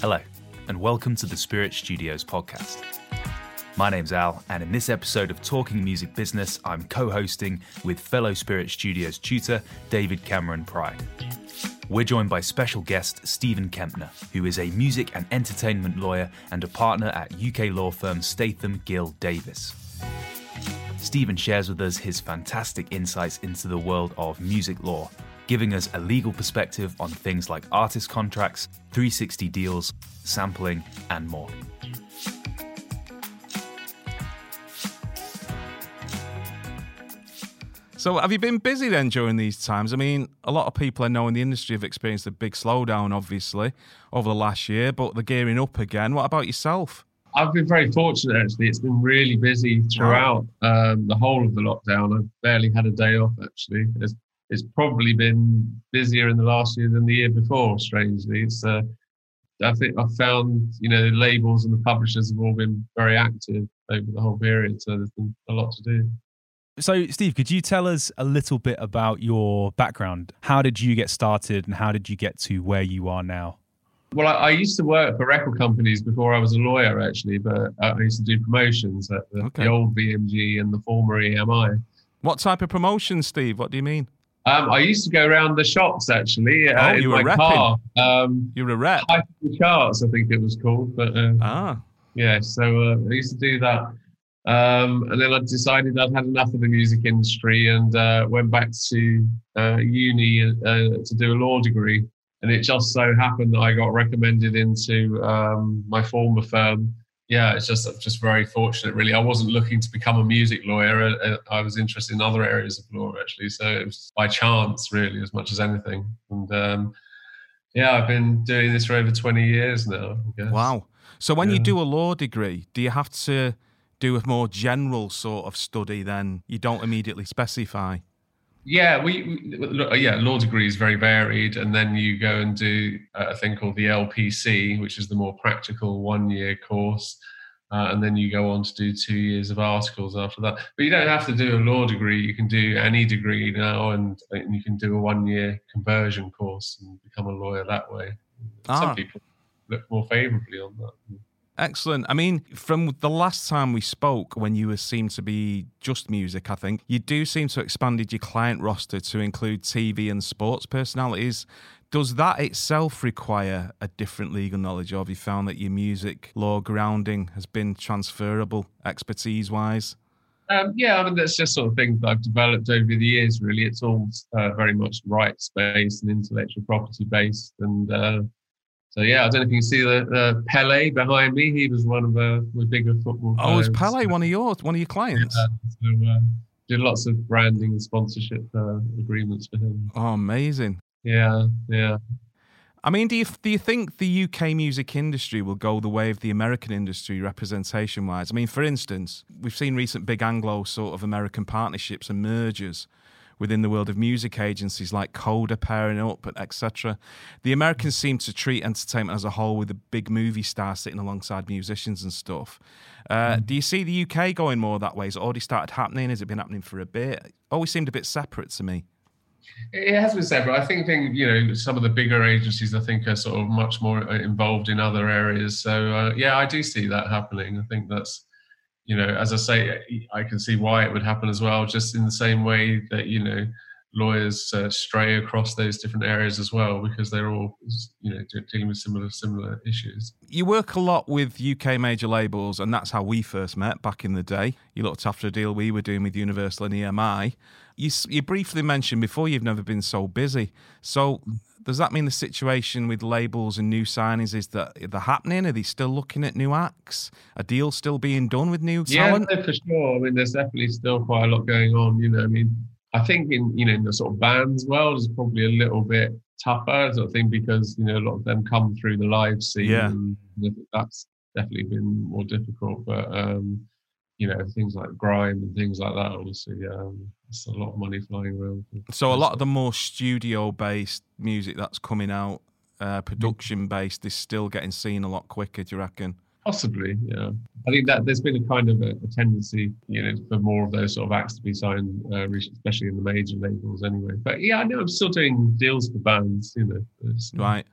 Hello, and welcome to the Spirit Studios podcast. My name's Al, and in this episode of Talking Music Business, I'm co hosting with fellow Spirit Studios tutor David Cameron Pride. We're joined by special guest Stephen Kempner, who is a music and entertainment lawyer and a partner at UK law firm Statham Gill Davies. Stephen shares with us his fantastic insights into the world of music law giving us a legal perspective on things like artist contracts, 360 deals, sampling, and more. So, have you been busy then during these times? I mean, a lot of people I know in the industry have experienced a big slowdown, obviously, over the last year, but they're gearing up again. What about yourself? I've been very fortunate actually. It's been really busy throughout um, the whole of the lockdown. I've barely had a day off actually. It's it's probably been busier in the last year than the year before. Strangely, it's uh, I think I've found you know the labels and the publishers have all been very active over the whole period, so there's been a lot to do. So, Steve, could you tell us a little bit about your background? How did you get started, and how did you get to where you are now? Well, I, I used to work for record companies before I was a lawyer, actually, but I used to do promotions at the, okay. the old BMG and the former EMI. What type of promotion, Steve? What do you mean? Um, I used to go around the shops actually uh, oh, in my car. Um, you were a rep. Charts, I think it was called. But uh, ah, yeah. So uh, I used to do that, um, and then I decided I'd had enough of the music industry and uh, went back to uh, uni uh, to do a law degree. And it just so happened that I got recommended into um, my former firm yeah, it's just just very fortunate, really. I wasn't looking to become a music lawyer. Uh, uh, I was interested in other areas of law, actually. So it was by chance, really, as much as anything. And um, yeah, I've been doing this for over twenty years now. Wow. So when yeah. you do a law degree, do you have to do a more general sort of study? Then you don't immediately specify. Yeah, we, we, yeah law degree is very varied, and then you go and do a thing called the LPC, which is the more practical one year course, uh, and then you go on to do two years of articles after that. But you don't have to do a law degree; you can do any degree now, and, and you can do a one year conversion course and become a lawyer that way. Ah. Some people look more favourably on that. Excellent. I mean, from the last time we spoke, when you were seemed to be just music, I think you do seem to have expanded your client roster to include TV and sports personalities. Does that itself require a different legal knowledge, or have you found that your music law grounding has been transferable expertise wise? Um, yeah, I mean that's just sort of things that I've developed over the years. Really, it's all uh, very much rights based and intellectual property based, and uh, so yeah, I don't know if you can see the, the Pele behind me. He was one of the, the bigger football. Players. Oh, is Pele one of yours, one of your clients? Yeah, so uh, did lots of branding and sponsorship uh, agreements for him. Oh, amazing! Yeah, yeah. I mean, do you do you think the UK music industry will go the way of the American industry representation wise? I mean, for instance, we've seen recent big Anglo sort of American partnerships and mergers within the world of music agencies like Coda pairing up, etc. The Americans seem to treat entertainment as a whole with a big movie star sitting alongside musicians and stuff. Uh, mm. Do you see the UK going more that way? Has it already started happening? Has it been happening for a bit? It always seemed a bit separate to me. It has been separate. I think, think you know some of the bigger agencies I think are sort of much more uh, involved in other areas. So uh, yeah, I do see that happening. I think that's you know, as I say, I can see why it would happen as well, just in the same way that, you know, lawyers uh, stray across those different areas as well because they're all you know dealing with similar similar issues. You work a lot with uk major labels and that's how we first met back in the day. You looked after a deal we were doing with universal and emi you, you briefly mentioned before you've never been so busy. So does that mean the situation with labels and new signings is that they're happening? Are they still looking at new acts? A deal still being done with new talent? Yeah, for sure. I mean, there's definitely still quite a lot going on. You know, I mean, I think in you know in the sort of bands world is probably a little bit tougher sort of thing because you know a lot of them come through the live scene. Yeah. And that's definitely been more difficult. But um, you know things like grime and things like that. Obviously, um, it's a lot of money flying around. So a lot of the more studio-based music that's coming out, uh, production-based, is still getting seen a lot quicker. Do you reckon? Possibly, yeah. I think that there's been a kind of a, a tendency, you know, for more of those sort of acts to be signed, uh, especially in the major labels, anyway. But yeah, I know I'm still doing deals for bands, you know. Right.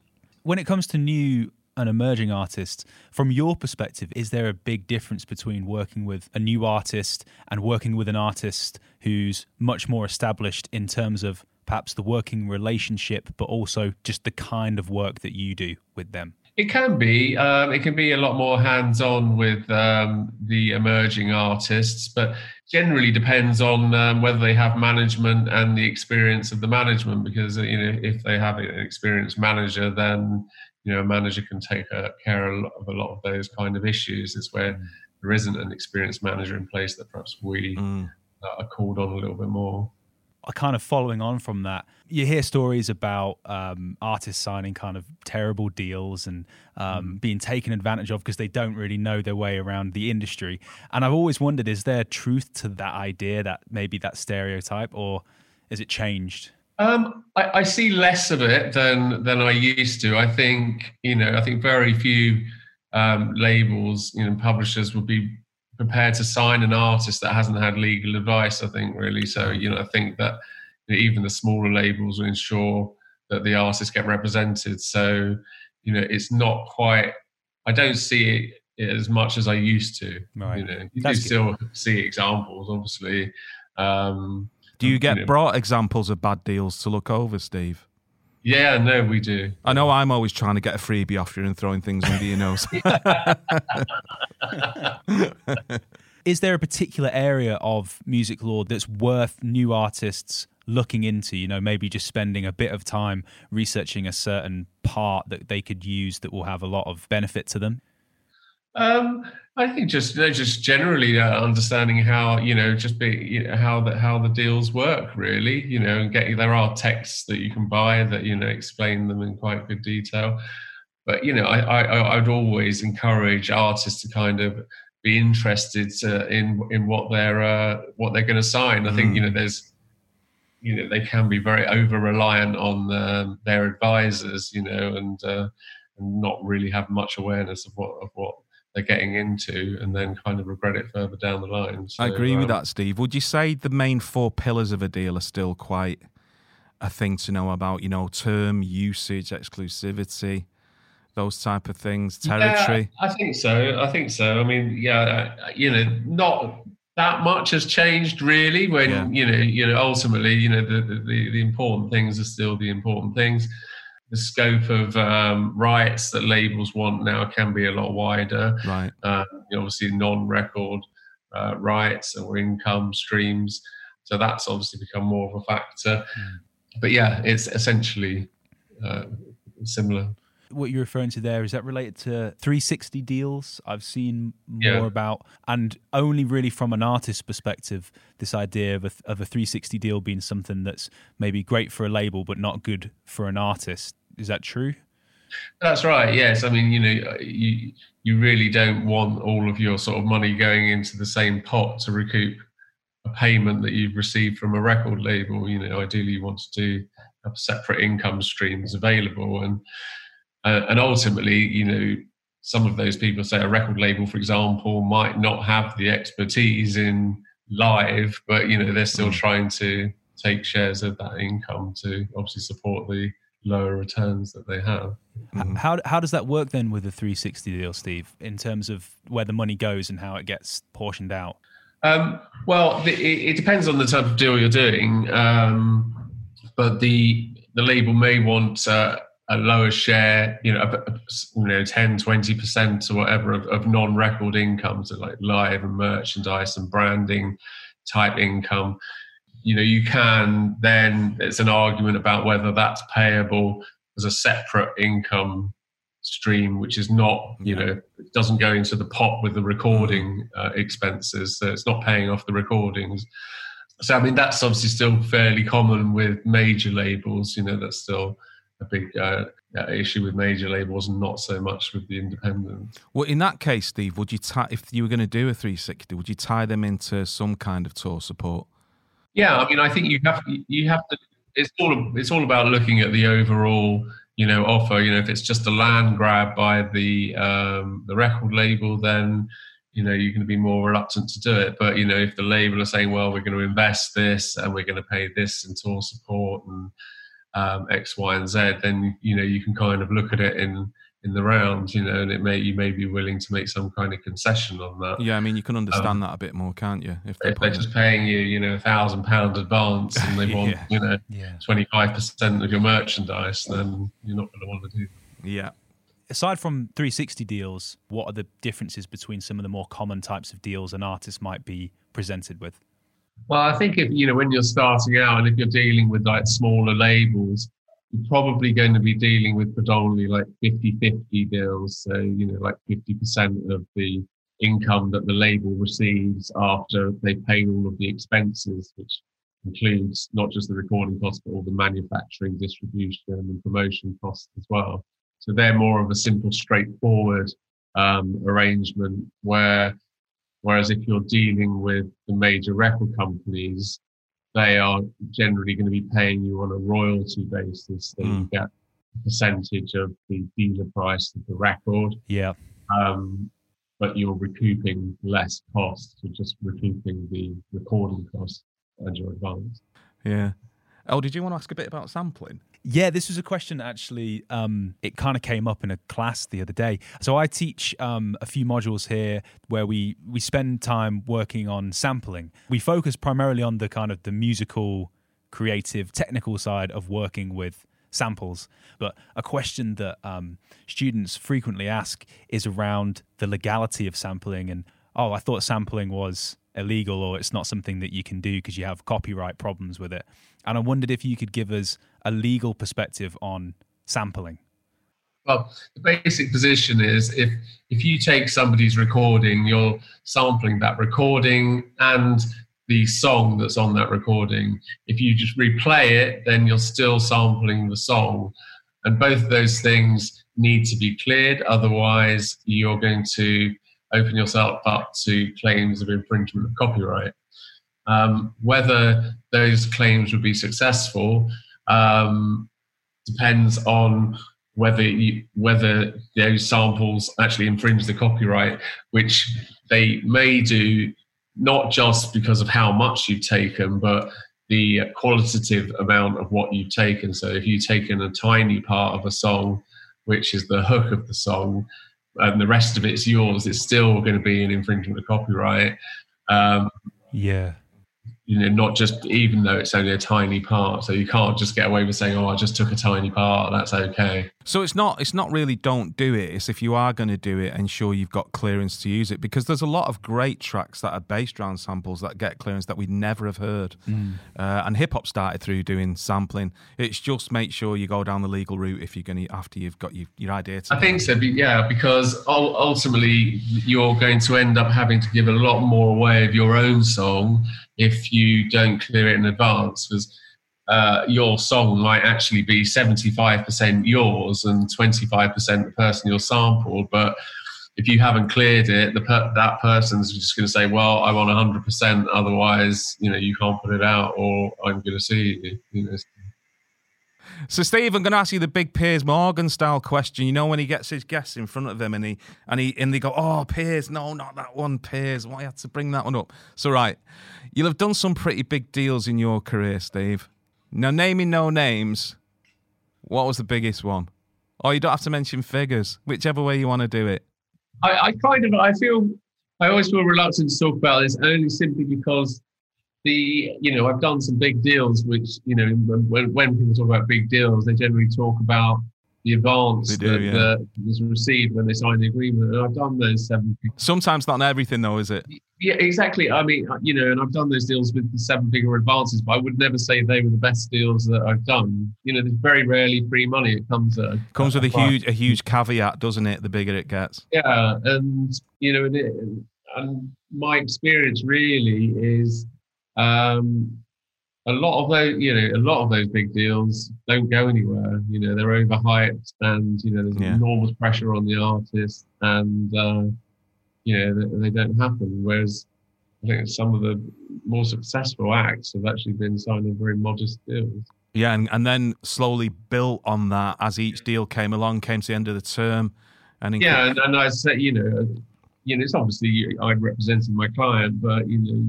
When it comes to new an emerging artist, from your perspective, is there a big difference between working with a new artist and working with an artist who's much more established in terms of perhaps the working relationship, but also just the kind of work that you do with them? It can be. Um, it can be a lot more hands-on with um, the emerging artists, but generally depends on um, whether they have management and the experience of the management. Because you know, if they have an experienced manager, then you know, a manager can take care of a lot of those kind of issues. Is where mm. there isn't an experienced manager in place that perhaps we mm. are called on a little bit more kind of following on from that, you hear stories about um, artists signing kind of terrible deals and um, mm. being taken advantage of because they don't really know their way around the industry. And I've always wondered: is there truth to that idea, that maybe that stereotype, or is it changed? Um, I, I, see less of it than than I used to. I think you know, I think very few um, labels, you know, publishers would be prepared to sign an artist that hasn't had legal advice. I think really. So you know, I think that even the smaller labels will ensure that the artists get represented. So you know, it's not quite. I don't see it as much as I used to. Right. You know, you That's do still see examples, obviously. Um, do you get you brought examples of bad deals to look over, Steve? Yeah, no, we do. I know I'm always trying to get a freebie off you and throwing things under your nose. Is there a particular area of music law that's worth new artists looking into? You know, maybe just spending a bit of time researching a certain part that they could use that will have a lot of benefit to them? Um, I think just you know, just generally uh, understanding how you know just be you know, how the how the deals work really you know and get there are texts that you can buy that you know explain them in quite good detail but you know I I I'd always encourage artists to kind of be interested to, in in what they're uh, what they're going to sign I think you know mm. there's you know they can be very over reliant on um, their advisors you know and uh, and not really have much awareness of what of what they're getting into and then kind of regret it further down the line. So, I agree um, with that, Steve. Would you say the main four pillars of a deal are still quite a thing to know about? You know, term, usage, exclusivity, those type of things, territory. Yeah, I think so. I think so. I mean, yeah, you know, not that much has changed really. When yeah. you know, you know, ultimately, you know, the, the the important things are still the important things the scope of um, rights that labels want now can be a lot wider. Right. Uh, obviously, non-record uh, rights or income streams. So that's obviously become more of a factor. Mm. But yeah, it's essentially uh, similar what you're referring to there is that related to 360 deals i've seen more yeah. about? And only really from an artist's perspective this idea of a, of a 360 deal being something that's maybe great for a label but not good for an artist. Is that true? That's right yes. I mean you know you you really don't want all of your sort of money going into the same pot to recoup a payment that you've received from a record label. You know ideally you want to do have separate income streams available. And uh, and ultimately, you know, some of those people say a record label, for example, might not have the expertise in live, but you know they're still mm. trying to take shares of that income to obviously support the lower returns that they have. Mm-hmm. How how does that work then with the 360 deal, Steve, in terms of where the money goes and how it gets portioned out? Um, well, the, it, it, depends on the type of deal you're doing, um, but the the label may want uh, a lower share, you know, you know, 10, 20% or whatever of, of non-record income, so like live and merchandise and branding type income, you know, you can then, it's an argument about whether that's payable as a separate income stream, which is not, you know, it doesn't go into the pot with the recording uh, expenses. So it's not paying off the recordings. So, I mean, that's obviously still fairly common with major labels, you know, that's still a big uh, issue with major labels and not so much with the independents. Well, in that case, Steve, would you tie if you were going to do a 360? Would you tie them into some kind of tour support? Yeah, I mean, I think you have you have to. It's all it's all about looking at the overall you know offer. You know, if it's just a land grab by the um, the record label, then you know you're going to be more reluctant to do it. But you know, if the label are saying, well, we're going to invest this and we're going to pay this in tour support and um, X, Y, and Z, then you know you can kind of look at it in in the round, you know, and it may you may be willing to make some kind of concession on that. Yeah, I mean, you can understand um, that a bit more, can't you? If they're, if they're just paying you, you know, a thousand pound advance and they want, yeah. you know, twenty five percent of your merchandise, then you're not going to want to do. That. Yeah. Aside from 360 deals, what are the differences between some of the more common types of deals an artist might be presented with? Well, I think if you know when you're starting out and if you're dealing with like smaller labels, you're probably going to be dealing with predominantly like 50-50 deals. So, you know, like 50% of the income that the label receives after they pay all of the expenses, which includes not just the recording costs, but all the manufacturing, distribution, and promotion costs as well. So they're more of a simple, straightforward um, arrangement where, whereas if you're dealing with the major record companies, they are generally going to be paying you on a royalty basis. So mm. you get a percentage of the dealer price of the record. Yeah. Um, but you're recouping less costs. You're just recouping the recording costs and your advance. Yeah. Oh, did you want to ask a bit about sampling? Yeah, this was a question actually. Um, it kind of came up in a class the other day. So I teach um, a few modules here where we we spend time working on sampling. We focus primarily on the kind of the musical, creative, technical side of working with samples. But a question that um, students frequently ask is around the legality of sampling and oh, I thought sampling was illegal or it's not something that you can do because you have copyright problems with it. And I wondered if you could give us a legal perspective on sampling. Well, the basic position is if if you take somebody's recording, you're sampling that recording and the song that's on that recording. If you just replay it, then you're still sampling the song. And both of those things need to be cleared, otherwise, you're going to open yourself up to claims of infringement of copyright. Um, whether those claims would be successful um, depends on whether you, whether those samples actually infringe the copyright, which they may do not just because of how much you've taken, but the qualitative amount of what you've taken. So if you've taken a tiny part of a song, which is the hook of the song, and the rest of it's yours, it's still going to be an infringement of copyright. Um, yeah you know, not just even though it's only a tiny part. So you can't just get away with saying, "Oh, I just took a tiny part. That's okay." So it's not it's not really don't do it. It's if you are going to do it, ensure you've got clearance to use it because there's a lot of great tracks that are based around samples that get clearance that we'd never have heard. Mm. Uh, and hip hop started through doing sampling. It's just make sure you go down the legal route if you're going to after you've got your, your idea. I think so. Yeah, because ultimately you're going to end up having to give a lot more away of your own song if you don't clear it in advance because uh, your song might actually be 75% yours and 25% the person you're sampled. But if you haven't cleared it, the per- that person's just going to say, "Well, I want 100%. Otherwise, you know, you can't put it out, or I'm going to see you." you know. So, Steve, I'm going to ask you the big Piers Morgan style question. You know, when he gets his guests in front of him and he and he and they go, "Oh, Piers, no, not that one, Piers. Why you had to bring that one up?" So, right, you'll have done some pretty big deals in your career, Steve. Now, naming no names, what was the biggest one? Or you don't have to mention figures, whichever way you want to do it. I, I kind of, I feel, I always feel reluctant to talk about this only simply because the, you know, I've done some big deals, which, you know, when, when people talk about big deals, they generally talk about the advance do, that, yeah. was received when they signed the agreement. And I've done those seven. Sometimes not everything, though, is it? Yeah, exactly. I mean, uh, you know, and I've done those deals with the seven figure advances, but I would never say they were the best deals that I've done. You know, there's very rarely free money. It comes at, comes with a huge a huge caveat, doesn't it? The bigger it gets. Yeah, and you know, and, it, and my experience really is um, a lot of those, you know, a lot of those big deals don't go anywhere. You know, they're overhyped, and you know, there's yeah. enormous pressure on the artist, and uh, you know, they, they, don't happen. Whereas I think some of the more successful acts have actually been signing very modest deals. Yeah, and, and then slowly built on that as each deal came along, came to the end of the term, and yeah, and, and I said, you know, you know, it's obviously I'm representing my client, but you know,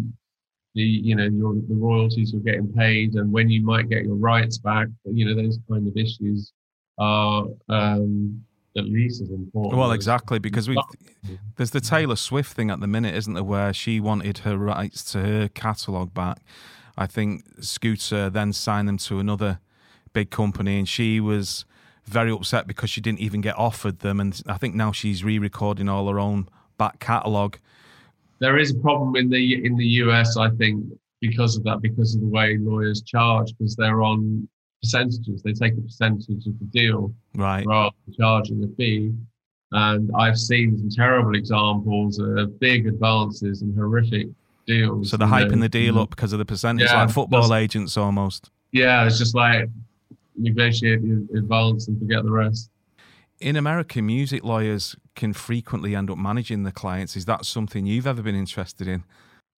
the you know your the royalties you're getting paid and when you might get your rights back you know those kind of issues are um, at least as important. Well, exactly because we there's the Taylor Swift thing at the minute, isn't there, where she wanted her rights to her catalogue back. I think Scooter then signed them to another big company, and she was very upset because she didn't even get offered them. And I think now she's re-recording all her own back catalogue. There is a problem in the in the US, I think, because of that, because of the way lawyers charge, because they're on percentages. They take a percentage of the deal Right. rather than charging a fee. And I've seen some terrible examples of big advances and horrific deals. So they're know. hyping the deal mm-hmm. up because of the percentage, Yeah, like football agents almost. Yeah, it's just like negotiate the advance and forget the rest. In America, music lawyers can frequently end up managing the clients. Is that something you've ever been interested in?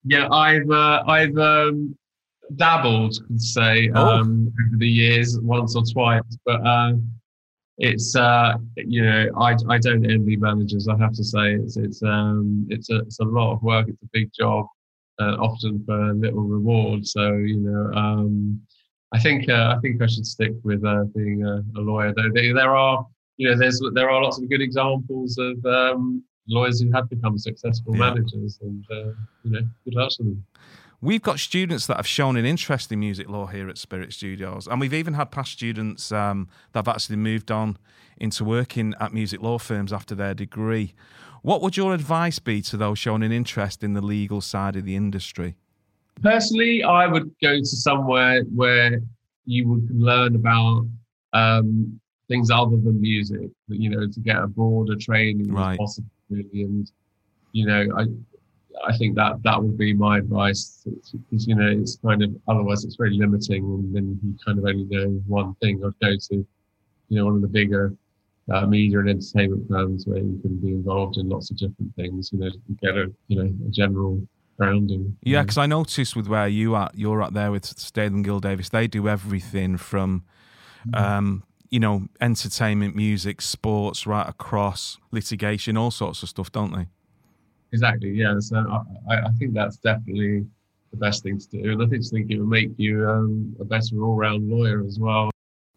Yeah, I've uh, I've um, dabbled, say, Oh. um, over the years, once or twice, but uh, it's uh, you know I, I don't envy managers. I have to say it's it's um, it's a it's a lot of work. It's a big job, uh, often for little reward. So you know um, I think uh, I think I should stick with uh, being a, a lawyer. Though there, there are you know there's there are lots of good examples of um, lawyers who have become successful Yeah. managers, and uh, you know good luck to them. We've got students that have shown an interest in music law here at Spirit Studios, and we've even had past students um, that have actually moved on into working at music law firms after their degree. What would your advice be to those showing an interest in the legal side of the industry? Personally, I would go to somewhere where you would learn about um, things other than music. You know, to get a broader training Right. possible, really. And you know, I I think that that would be my advice because you know it's kind of otherwise it's very limiting, and then you kind of only know one thing. I'd go to you know one of the bigger uh, media and entertainment firms where you can be involved in lots of different things. You know, to get a you know a general grounding. Yeah, because I noticed with where you are, you're at there with Statham Gill Davies. They do everything from, um, you know, entertainment, music, sports, right across litigation, all sorts of stuff, don't they? Exactly. Yeah. So I, I- I think that's definitely the best thing to do, and I think, think it will make you um, a better all-round lawyer as well.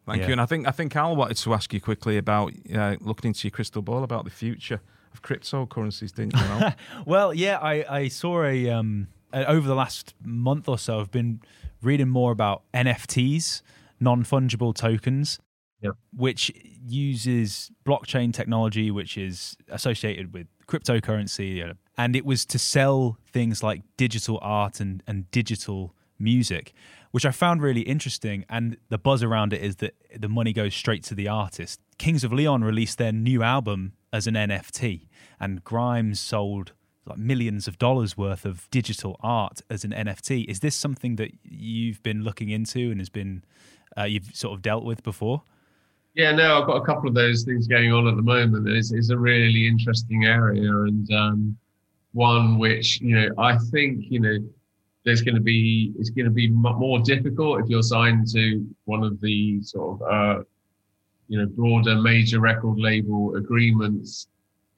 Thank Yeah. you. And I think I think Al wanted to ask you quickly about uh, looking into your crystal ball about the future of cryptocurrencies, didn't you? Well, yeah, I, I saw a um over the last month or so. I've been reading more about NFTs, non fungible tokens, Yep. which uses blockchain technology, which is associated with cryptocurrency, uh, and it was to sell things like digital art and and digital music. Which I found really interesting, and the buzz around it is that the money goes straight to the artist. Kings of Leon released their new album as an NFT, and Grimes sold like millions of dollars worth of digital art as an NFT. Is this something that you've been looking into and has been uh, you've sort of dealt with before? Yeah. No, I've got a couple of those things going on at the moment. It's, it's a really interesting area, and um, one which you know I think you know there's going to be it's going to be more difficult if you're signed to one of the sort of uh, you know broader major record label agreements.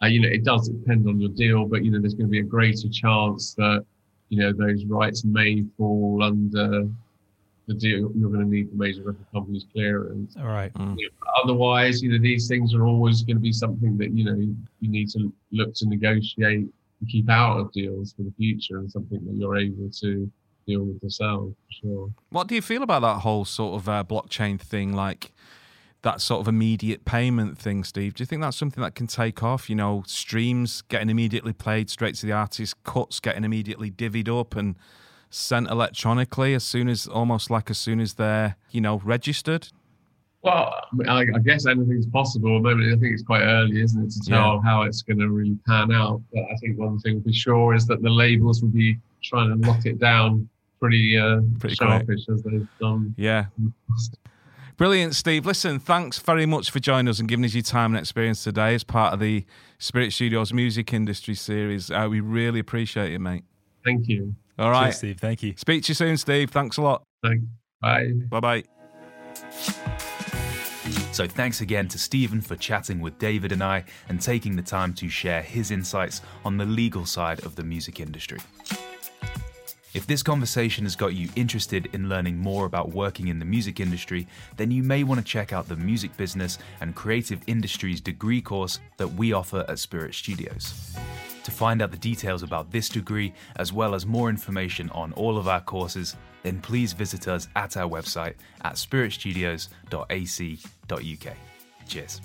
Uh, you know, it does depend on your deal, but you know, there's going to be a greater chance that you know those rights may fall under the deal. You're going to need the major record company's clearance. All right. Otherwise, you know, these things are always going to be something that you know you need to look to negotiate and keep out of deals for the future, and something that you're able to deal with yourself. For sure. what do you feel about that whole sort of uh, blockchain thing, like that sort of immediate payment thing, Steve? Do you think that's something that can take off? You know, streams getting immediately played straight to the artist, cuts getting immediately divvied up and sent electronically as soon as, almost like as soon as they're, you know, registered. Well, I, I guess anything's possible. Moment, I think it's quite early, isn't it, to tell how it's going to really pan out. But I think one thing for sure is that the labels will be trying to lock it down pretty, uh, Pretty quick. sharpish as they've done. Yeah. Brilliant, Steve. Listen, thanks very much for joining us and giving us your time and experience today as part of the Spirit Studios Music Industry Series. Uh, we really appreciate it, mate. Thank you. All right. Cheers, Steve. Thank you. Speak to you soon, Steve. Thanks a lot. Thanks. Bye. Bye bye. So thanks again to Stephen for chatting with David and I and taking the time to share his insights on the legal side of the music industry. If this conversation has got you interested in learning more about working in the music industry, then you may want to check out the Music Business and Creative Industries degree course that we offer at Spirit Studios. To find out the details about this degree, as well as more information on all of our courses, then please visit us at our website at spiritstudios.ac.uk. Cheers.